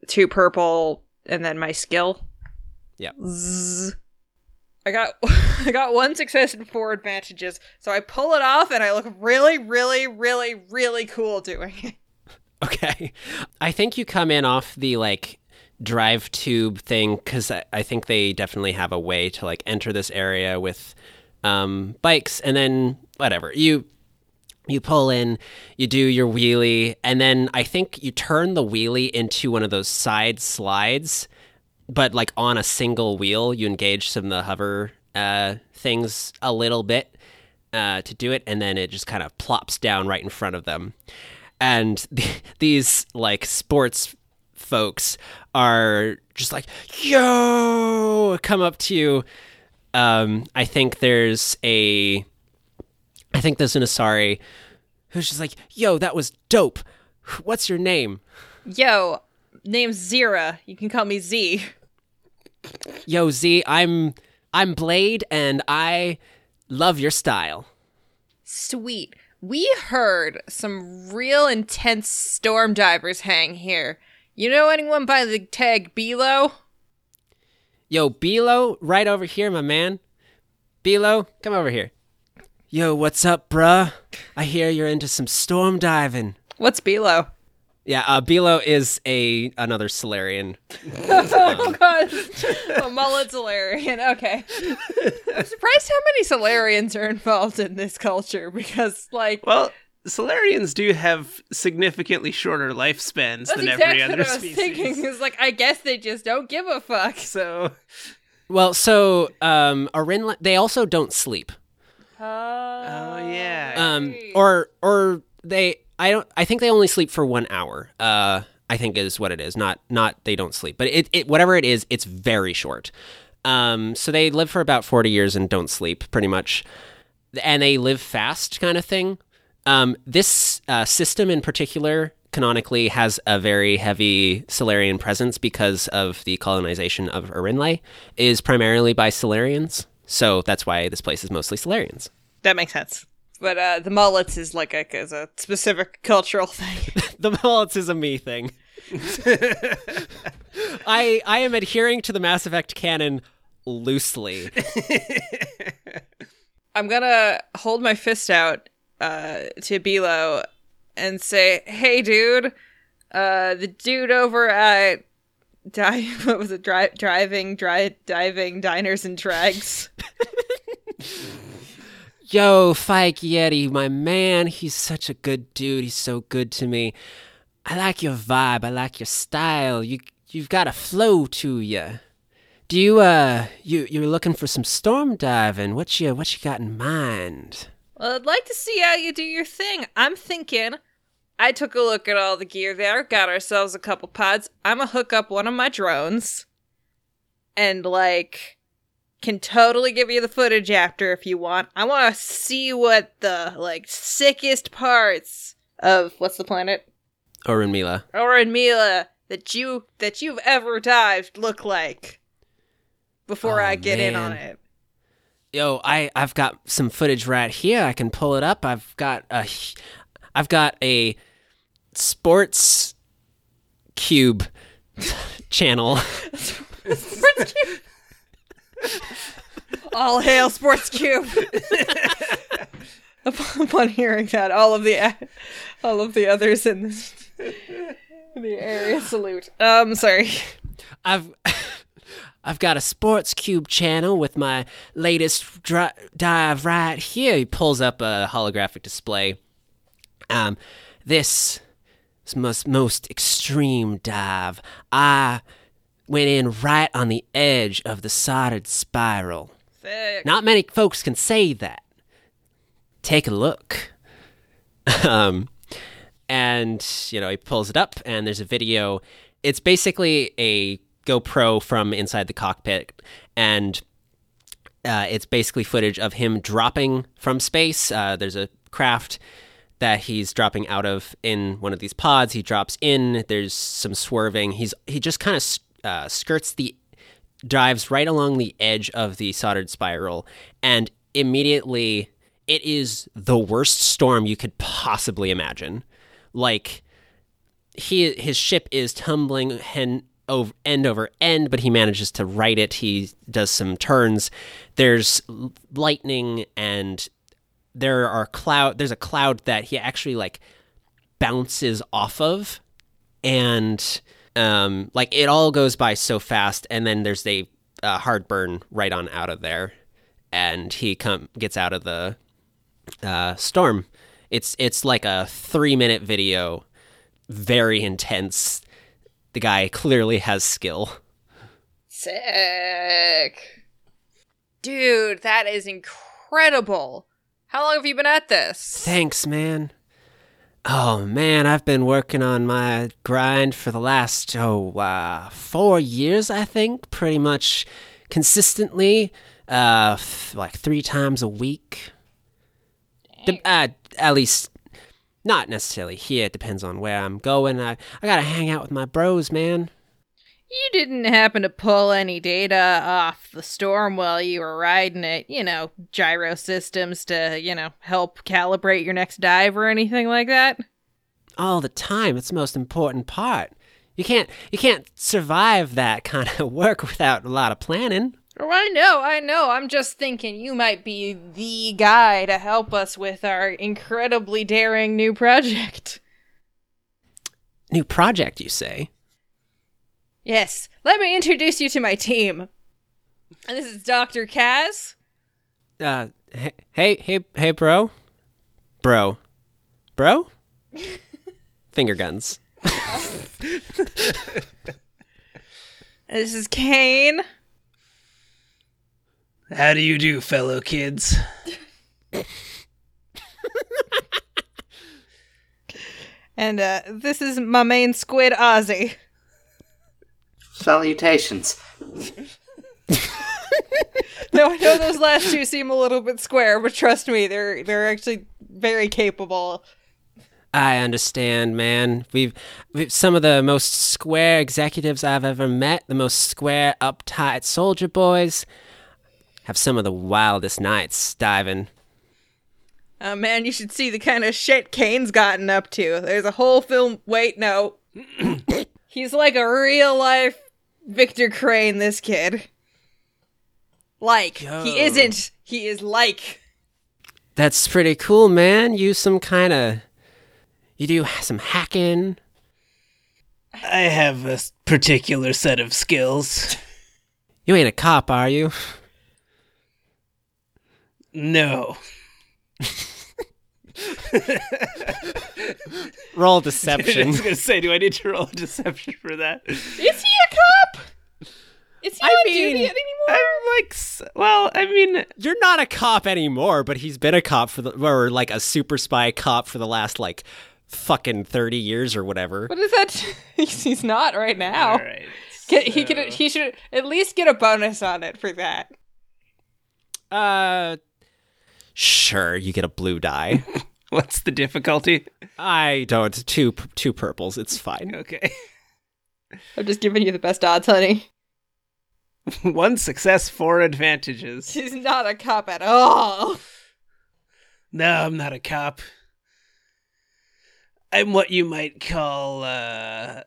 two purple, and then my skill. Yeah. Zzz. I got *laughs* I got one success and four advantages. So I pull it off and I look really, really, really, really cool doing it. Okay. I think you come in off the like drive tube thing because I, I think they definitely have a way to like enter this area with um, bikes and then whatever. You you pull in, you do your wheelie, and then I think you turn the wheelie into one of those side slides, but like on a single wheel. You engage some of the hover uh, things a little bit uh, to do it, and then it just kind of plops down right in front of them. And *laughs* these like sports folks are just like, yo, come up to you. Um, I think there's a I think there's an Asari who's just like, yo, that was dope. What's your name? Yo, name's Zira. You can call me Z. Yo, Z, I'm I'm Blade and I love your style. Sweet. We heard some real intense storm divers hang here. You know anyone by the tag Belo? Yo, Belo, right over here, my man. Belo, come over here. Yo, what's up, bruh? I hear you're into some storm diving. What's Below? Yeah, uh, Bilo is a another Salarian. *laughs* oh god, a mullet Salarian. Okay, I'm surprised how many Salarians are involved in this culture because, like, Well, Salarians do have significantly shorter lifespans than exactly every other what I was species. thinking. Is like, I guess they just don't give a fuck. So, Well, so um, Arin, they also don't sleep. Oh yeah. um, or or they I don't I think they only sleep for one hour. Uh, I think is what it is. Not not they don't sleep, but it, it whatever it is, it's very short. Um, so they live for about forty years and don't sleep, pretty much, and they live fast, kind of thing. Um, this uh, system in particular canonically has a very heavy Salarian presence because of the colonization of Arinlay is primarily by Salarians. So that's why this place is mostly Salarians. That makes sense. But uh, the mullets is like a, is a specific cultural thing. *laughs* the mullets is a me thing. I I am adhering to the Mass Effect canon loosely. *laughs* I'm gonna hold my fist out uh, to Bilo and say, "Hey, dude, Uh, the dude over at *laughs* di- what was it? Dri- driving, dri- diving, diners and drags. Yo, Fike Yeti, my man, he's such a good dude. He's so good to me. I like your vibe. I like your style. You you've got a flow to you. Do you uh you you're looking for some storm diving? What you what you got in mind? Well, I'd like to see how you do your thing. I'm thinking. I took a look at all the gear there, got ourselves a couple pods. I'm gonna hook up one of my drones, and like, can totally give you the footage after if you want. I want to see what the like sickest parts of what's the planet Orin Mila. or in Mila that you that you've ever dived look like before Oh, I get in on it. Yo, I I've got some footage right here. I can pull it up. I've got a I've got a sports cube *laughs* channel. *laughs* *laughs* All hail Sports Cube. upon, hearing that, all of the all of the others in the, in the area salute. Um, sorry. I've I've got a sports cube channel with my latest dri- dive right here. He pulls up a holographic display. Um, this is most most extreme dive. I went in right on the edge of the soldered spiral. Sick. Not many folks can say that. Take a look. *laughs* um, and you know he pulls it up, and there's a video. It's basically a GoPro from inside the cockpit, and uh, it's basically footage of him dropping from space. Uh, there's a craft that he's dropping out of in one of these pods. He drops in. There's some swerving. He's he just kind of uh, skirts the dives right along the edge of the soldered spiral, and immediately it is the worst storm you could possibly imagine. Like he his ship is tumbling hen, over, end over end, but he manages to right it. He does some turns. There's lightning and there are cloud. There's a cloud that he actually like bounces off of, and um, like it all goes by so fast. And then there's a uh, hard burn right on out of there, and he come gets out of the uh, storm. It's it's like a three minute video, very intense. The guy clearly has skill. Sick. Dude, that is incredible. How long have you been at this? Thanks, man. Oh man, I've been working on my grind for the last oh uh, four years, I think, pretty much consistently, uh, f- like three times a week. De- uh, at least, not necessarily here. It depends on where I'm going. I I gotta hang out with my bros, man. You didn't happen to pull any data off the storm while you were riding it, you know, gyro systems to, you know, help calibrate your next dive or anything like that? all the time. It's the most important part. You can't you can't survive that kind of work without a lot of planning. Oh, I know, I know. I'm just thinking you might be the guy to help us with our incredibly daring new project. New project, you say? Yes, let me introduce you to my team. And this is Dr. Kaz. Uh, hey, hey, hey, bro, bro, bro. *laughs* Finger guns. *laughs* This is Kane. How do you do, fellow kids? *laughs* And uh, this is my main squid, Ozzy. Salutations. No, I know those last two seem a little bit square, but trust me, they're they're actually very capable. I understand, man. We've, we've some of the most square executives I've ever met. The most square, uptight soldier boys have some of the wildest nights diving. Oh man, you should see the kind of shit Kane's gotten up to. There's a whole film. Wait, no. *coughs* He's like a real life Victor Crane, this kid. Like, Yo. he isn't. He is like. That's pretty cool, man. You some kind of you do some hacking. I have a particular set of skills. You ain't a cop, are you? No. Roll *laughs* deception. I was gonna say, do I need to roll deception for that? Is he a cop? Is he I on mean, duty anymore? I'm like, well, I mean, You're not a cop anymore, but he's been a cop for the or like a super spy cop for the last like fucking 30 years or whatever. What is that? *laughs* he's, he's not right now. all right. Get, he could he should at least get a bonus on it for that. Uh sure, you get a blue die. *laughs* What's the difficulty? I don't two two purples, it's fine. Okay. I'm just giving you the best odds, honey. *laughs* One success, four advantages. He's not a cop at all. No, I'm not a cop. I'm what you might call uh,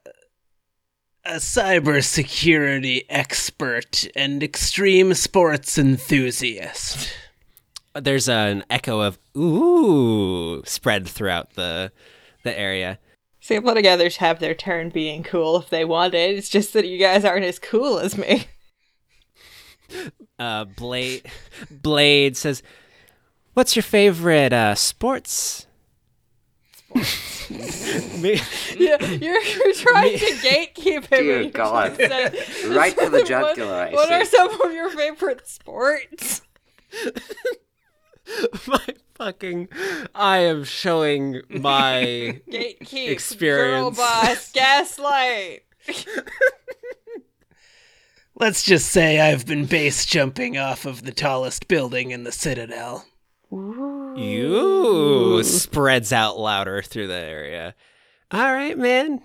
a cybersecurity expert and extreme sports enthusiast. There's an echo of ooh spread throughout the the area. Sample I'm letting others have their turn being cool if they want it. It's just that you guys aren't as cool as me. Uh Blade Blade says, "What's your favorite uh sports?" Me- *laughs* Yeah, you're, you're trying to gatekeep him. Dear and you God. just said- *laughs* Right to the *laughs* What- jugular, I What, are some of your favorite sports? my fucking I am showing my Gatekeep, Experience. girl boss, gaslight. Let's just say I've been base jumping off of the tallest building in the Citadel. you spreads out louder through the area. All right, man.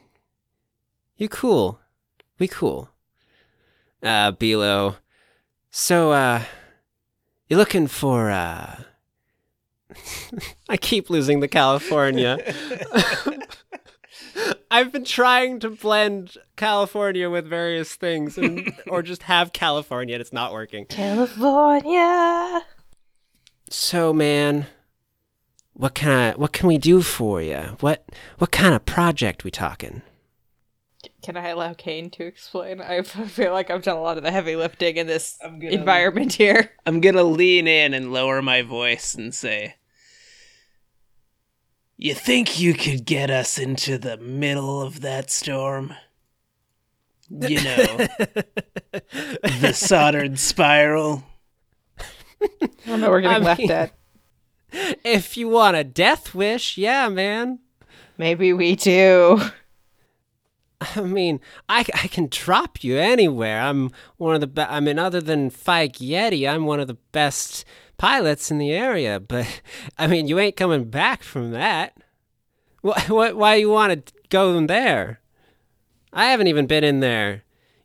You cool. We cool. Uh Bilo. So uh you looking for uh *laughs* I keep losing the California. *laughs* I've been trying to blend California with various things and *laughs* or just have California and it's not working. California. So, man, what can I, what can we do for you? What what kind of project we talking? Can I allow Kane to explain? I *laughs* feel like I've done a lot of the heavy lifting in this gonna- environment here. I'm gonna lean in and lower my voice and say, You think you could get us into the middle of that storm? You know, the *laughs* soldered spiral. I don't know. We're getting I left mean- at. If you want a death wish, yeah, man. Maybe we do. I mean, I, I can drop you anywhere. I'm one of the be- I mean, other than Fike Yeti, I'm one of the best pilots in the area. But I mean, you ain't coming back from that. What? What? Why you want to go in there? I haven't even been in there.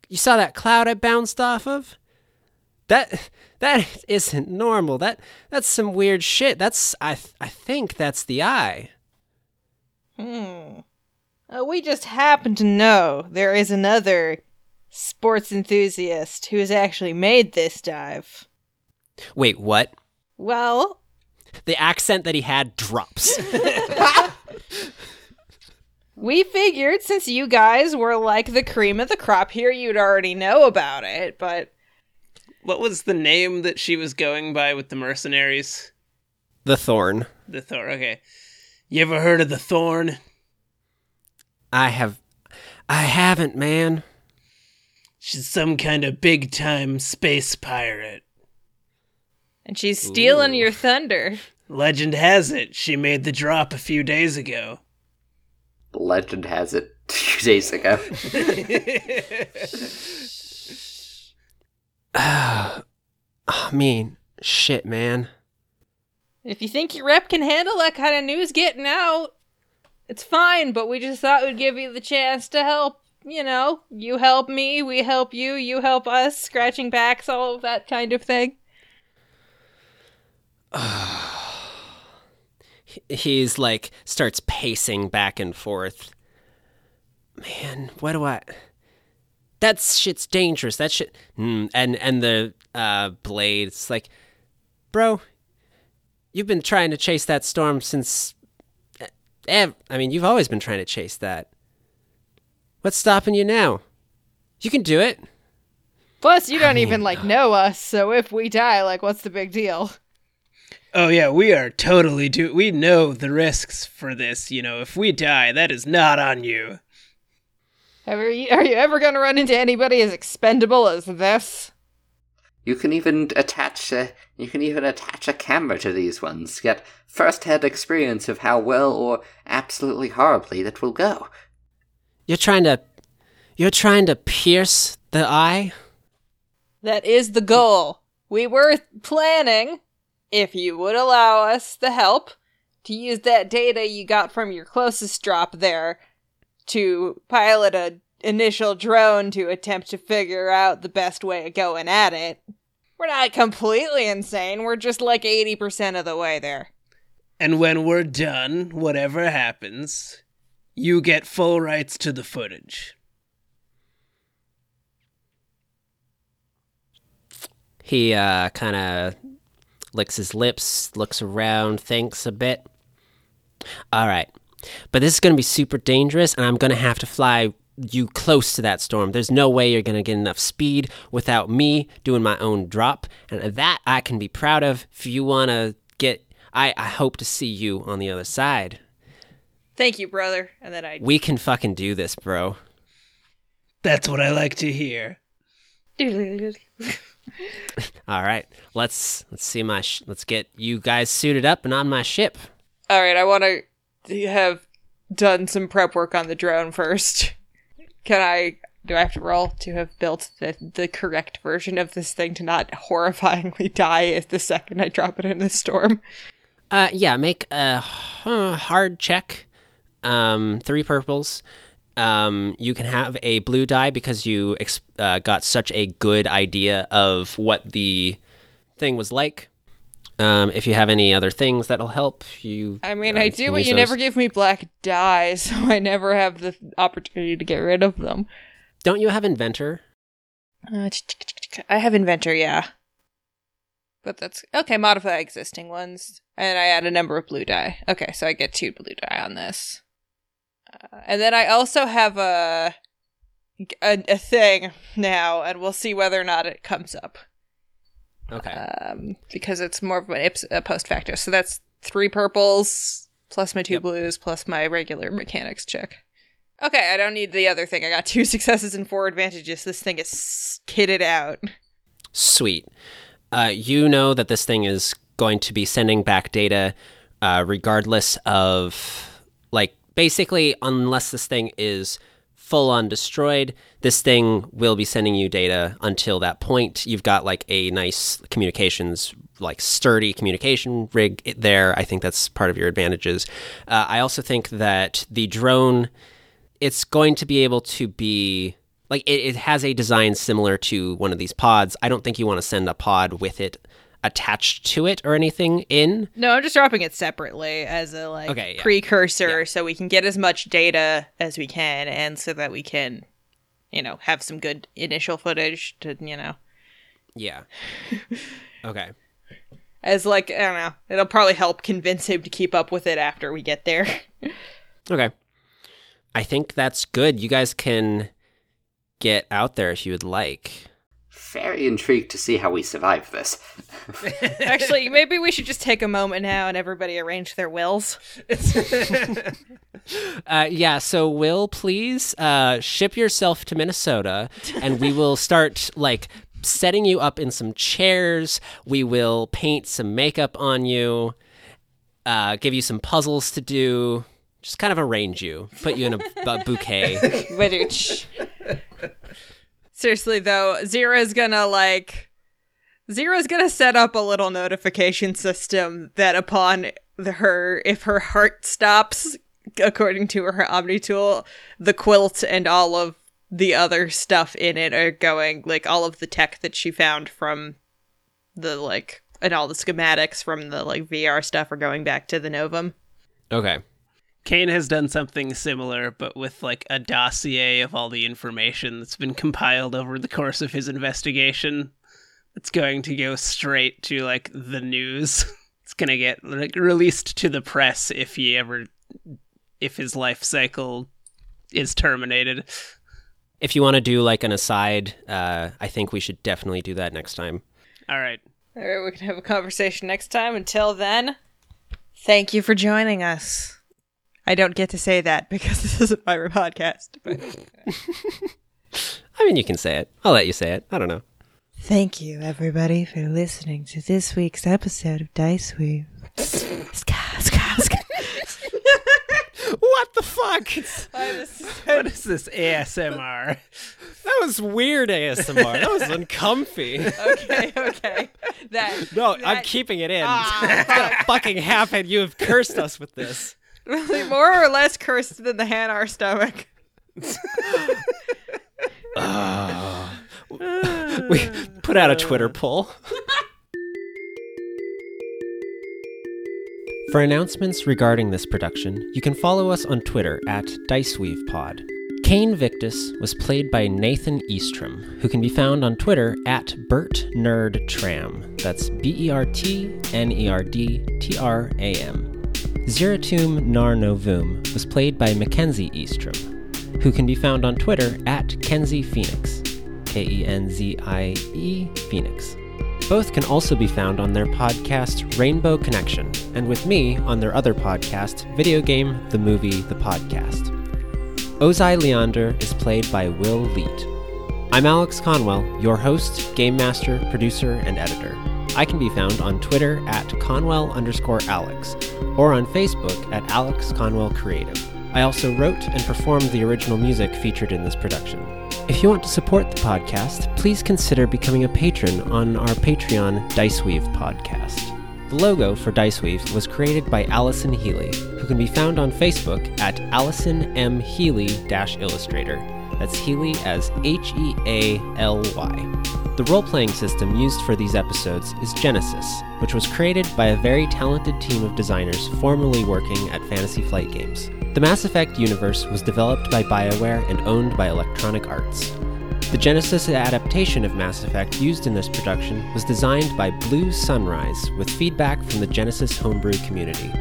You saw that cloud I bounced off of? That that isn't normal. That that's some weird shit. That's I th- I think that's the eye. Hmm. Uh, we just happen to know there is another sports enthusiast who has actually made this dive. Wait, what? Well, The accent that he had drops. *laughs* we figured since you guys were like the cream of the crop here, you'd already know about it, but What was the name that she was going by with the mercenaries? the thorn. The Thorn, Okay. You ever heard of the Thorn? I have I haven't, man. She's some kind of big time space pirate. And she's stealing Ooh. your thunder. Legend has it she made the drop a few days ago. Legend has it *laughs* two days ago. I *laughs* ah, mean, shit, man. If you think your rep can handle that kind of news getting out, it's fine, but we just thought we'd give you the chance to help. You know, you help me, we help you, you help us, scratching backs, all of that kind of thing. *sighs* He's like starts pacing back and forth. Man, what do I That shit's dangerous. That shit mm, and and the uh blades like Bro, you've been trying to chase that storm since ev- I mean, you've always been trying to chase that. What's stopping you now? You can do it. Plus, you don't even like know us, so if we die, like, what's the big deal? Oh yeah, we are totally do. We know the risks for this. You know, if we die, that is not on you. Ever, are you ever going to run into anybody as expendable as this? You can even attach a, you can even attach a camera to these ones. Get first-hand experience of how well or absolutely horribly that will go. You're trying to. You're trying to pierce the eye? That is the goal. We were planning, if you would allow us the help, to use that data you got from your closest drop there to pilot a initial drone to attempt to figure out the best way of going at it. We're not completely insane. We're just like 80% of the way there. And when we're done, whatever happens, you get full rights to the footage. He uh, kind of licks his lips, looks around, thinks a bit. All right. But this is going to be super dangerous, and I'm going to have to fly you close to that storm. There's no way you're going to get enough speed without me doing my own drop. And that I can be proud of. If you want to get, I, I hope to see you on the other side. Thank you, brother. And then I. We can fucking do this, bro. That's what I like to hear. *laughs* *laughs* All right, let's let's see my sh- let's get you guys suited up and on my ship. All right, I want to have done some prep work on the drone first. *laughs* Can I? Do I have to roll to have built the the correct version of this thing to not horrifyingly *laughs* die if the second I drop it in the storm? Uh, yeah, make a uh, hard check. Um, three purples. Um, you can have a blue die because you ex- uh, got such a good idea of what the thing was like. Um, if you have any other things that'll help, you. I mean, uh, I do, but use you those. never give me black dye, *laughs* so I never have the opportunity to get rid of them. Don't you have inventor? Uh, I have inventor, yeah. But that's okay. Modify existing ones, and I add a number of blue dye. Okay, so I get two blue dye on this, uh, and then I also have a, a a thing now, and we'll see whether or not it comes up. Okay. Um, because it's more of an ips- a post facto. So that's three purples plus my two Yep. blues plus my regular mechanics check. Okay, I don't need the other thing. I got two *laughs* successes and four advantages. This thing is kitted out. Sweet. Uh, you know that this thing is going to be sending back data uh, regardless of, basically, unless this thing is full on destroyed, this thing will be sending you data until that point. You've got, like, a nice communications, like, sturdy communication rig there. I think that's part of your advantages. Uh, I also think that the drone it's going to be able to be like it, it has a design similar to one of these pods. I don't think you want to send a pod with it attached to it or anything in. No, I'm just dropping it separately as a like Okay, yeah. precursor Yeah. so we can get as much data as we can and so that we can you know, have some good initial footage to, you know, Yeah. *laughs* Okay. as like, I don't know, it'll probably help convince him to keep up with it after we get there. *laughs* Okay. I think that's good. You guys can get out there if you would like. Very intrigued to see how we survive this. *laughs* Actually, maybe we should just take a moment now and everybody arrange their wills. *laughs* Uh, yeah, so Will, please uh, ship yourself to Minnesota, and we will start like setting you up in some chairs. We will paint some makeup on you, uh, give you some puzzles to do, just kind of arrange you, put you in a, a bouquet. *laughs* Seriously though, Zera's gonna like Zera's gonna set up a little notification system that upon the, her if her heart stops according to her Omni tool, the quilt and all of the other stuff in it are going like all of the tech that she found from the like and all the schematics from the like VR stuff are going back to the Novum. Okay. Kane has done something similar, but with like a dossier of all the information that's been compiled over the course of his investigation. It's going to go straight to like the news. *laughs* It's gonna get like released to the press if he ever, if his life cycle is terminated. If you want to do like an aside, uh, I think we should definitely do that next time. All right. All right, we can have a conversation next time. Until then, thank you for joining us. I don't get to say that because *laughs* this isn't my podcast. But I mean, you can say it. I'll let you say it. I don't know. thank you, everybody, for listening to this week's episode of Dice Weave. Ska, ska, ska. *laughs* What the fuck? *laughs* What is this ASMR? That was weird ASMR. That was uncomfy. okay, okay. That No, I'm keeping it in. Ah, it's gonna fucking happen. You have cursed us with this. Really more or less cursed than the Hanar stomach. We put out a Twitter uh. poll. For announcements regarding this production, you can follow us on Twitter at DiceweavePod. Kane Victus was played by Nathan Eastrom, who can be found on Twitter at Bert Nerd Tram. That's B E R T N E R D T R A M. Zeratum Nar Novum was played by Mackenzie Eastrom, who can be found on Twitter at Kenzie Phoenix. K E N Z I E Phoenix. Both can also be found on their podcast Rainbow Connection, and with me on their other podcast, Video Game, the Movie, the Podcast. Ozai Leander is played by Will Leet. I'm Alex Conwell, your host, game master, producer, and editor. I can be found on Twitter at Conwell underscore Alex, or on Facebook at Alex Conwell Creative. I also wrote and performed the original music featured in this production. If you want to support the podcast, please consider becoming a patron on our Patreon Diceweave podcast. The logo for Diceweave was created by Allison Healy, who can be found on Facebook at Allison M. Healy Illustrator. That's Healy as H E A L Y. The role playing system used for these episodes is Genesys, which was created by a very talented team of designers formerly working at Fantasy Flight Games. The Mass Effect universe was developed by BioWare and owned by Electronic Arts. The Genesys adaptation of Mass Effect used in this production was designed by Blue Sunrise with feedback from the Genesys homebrew community.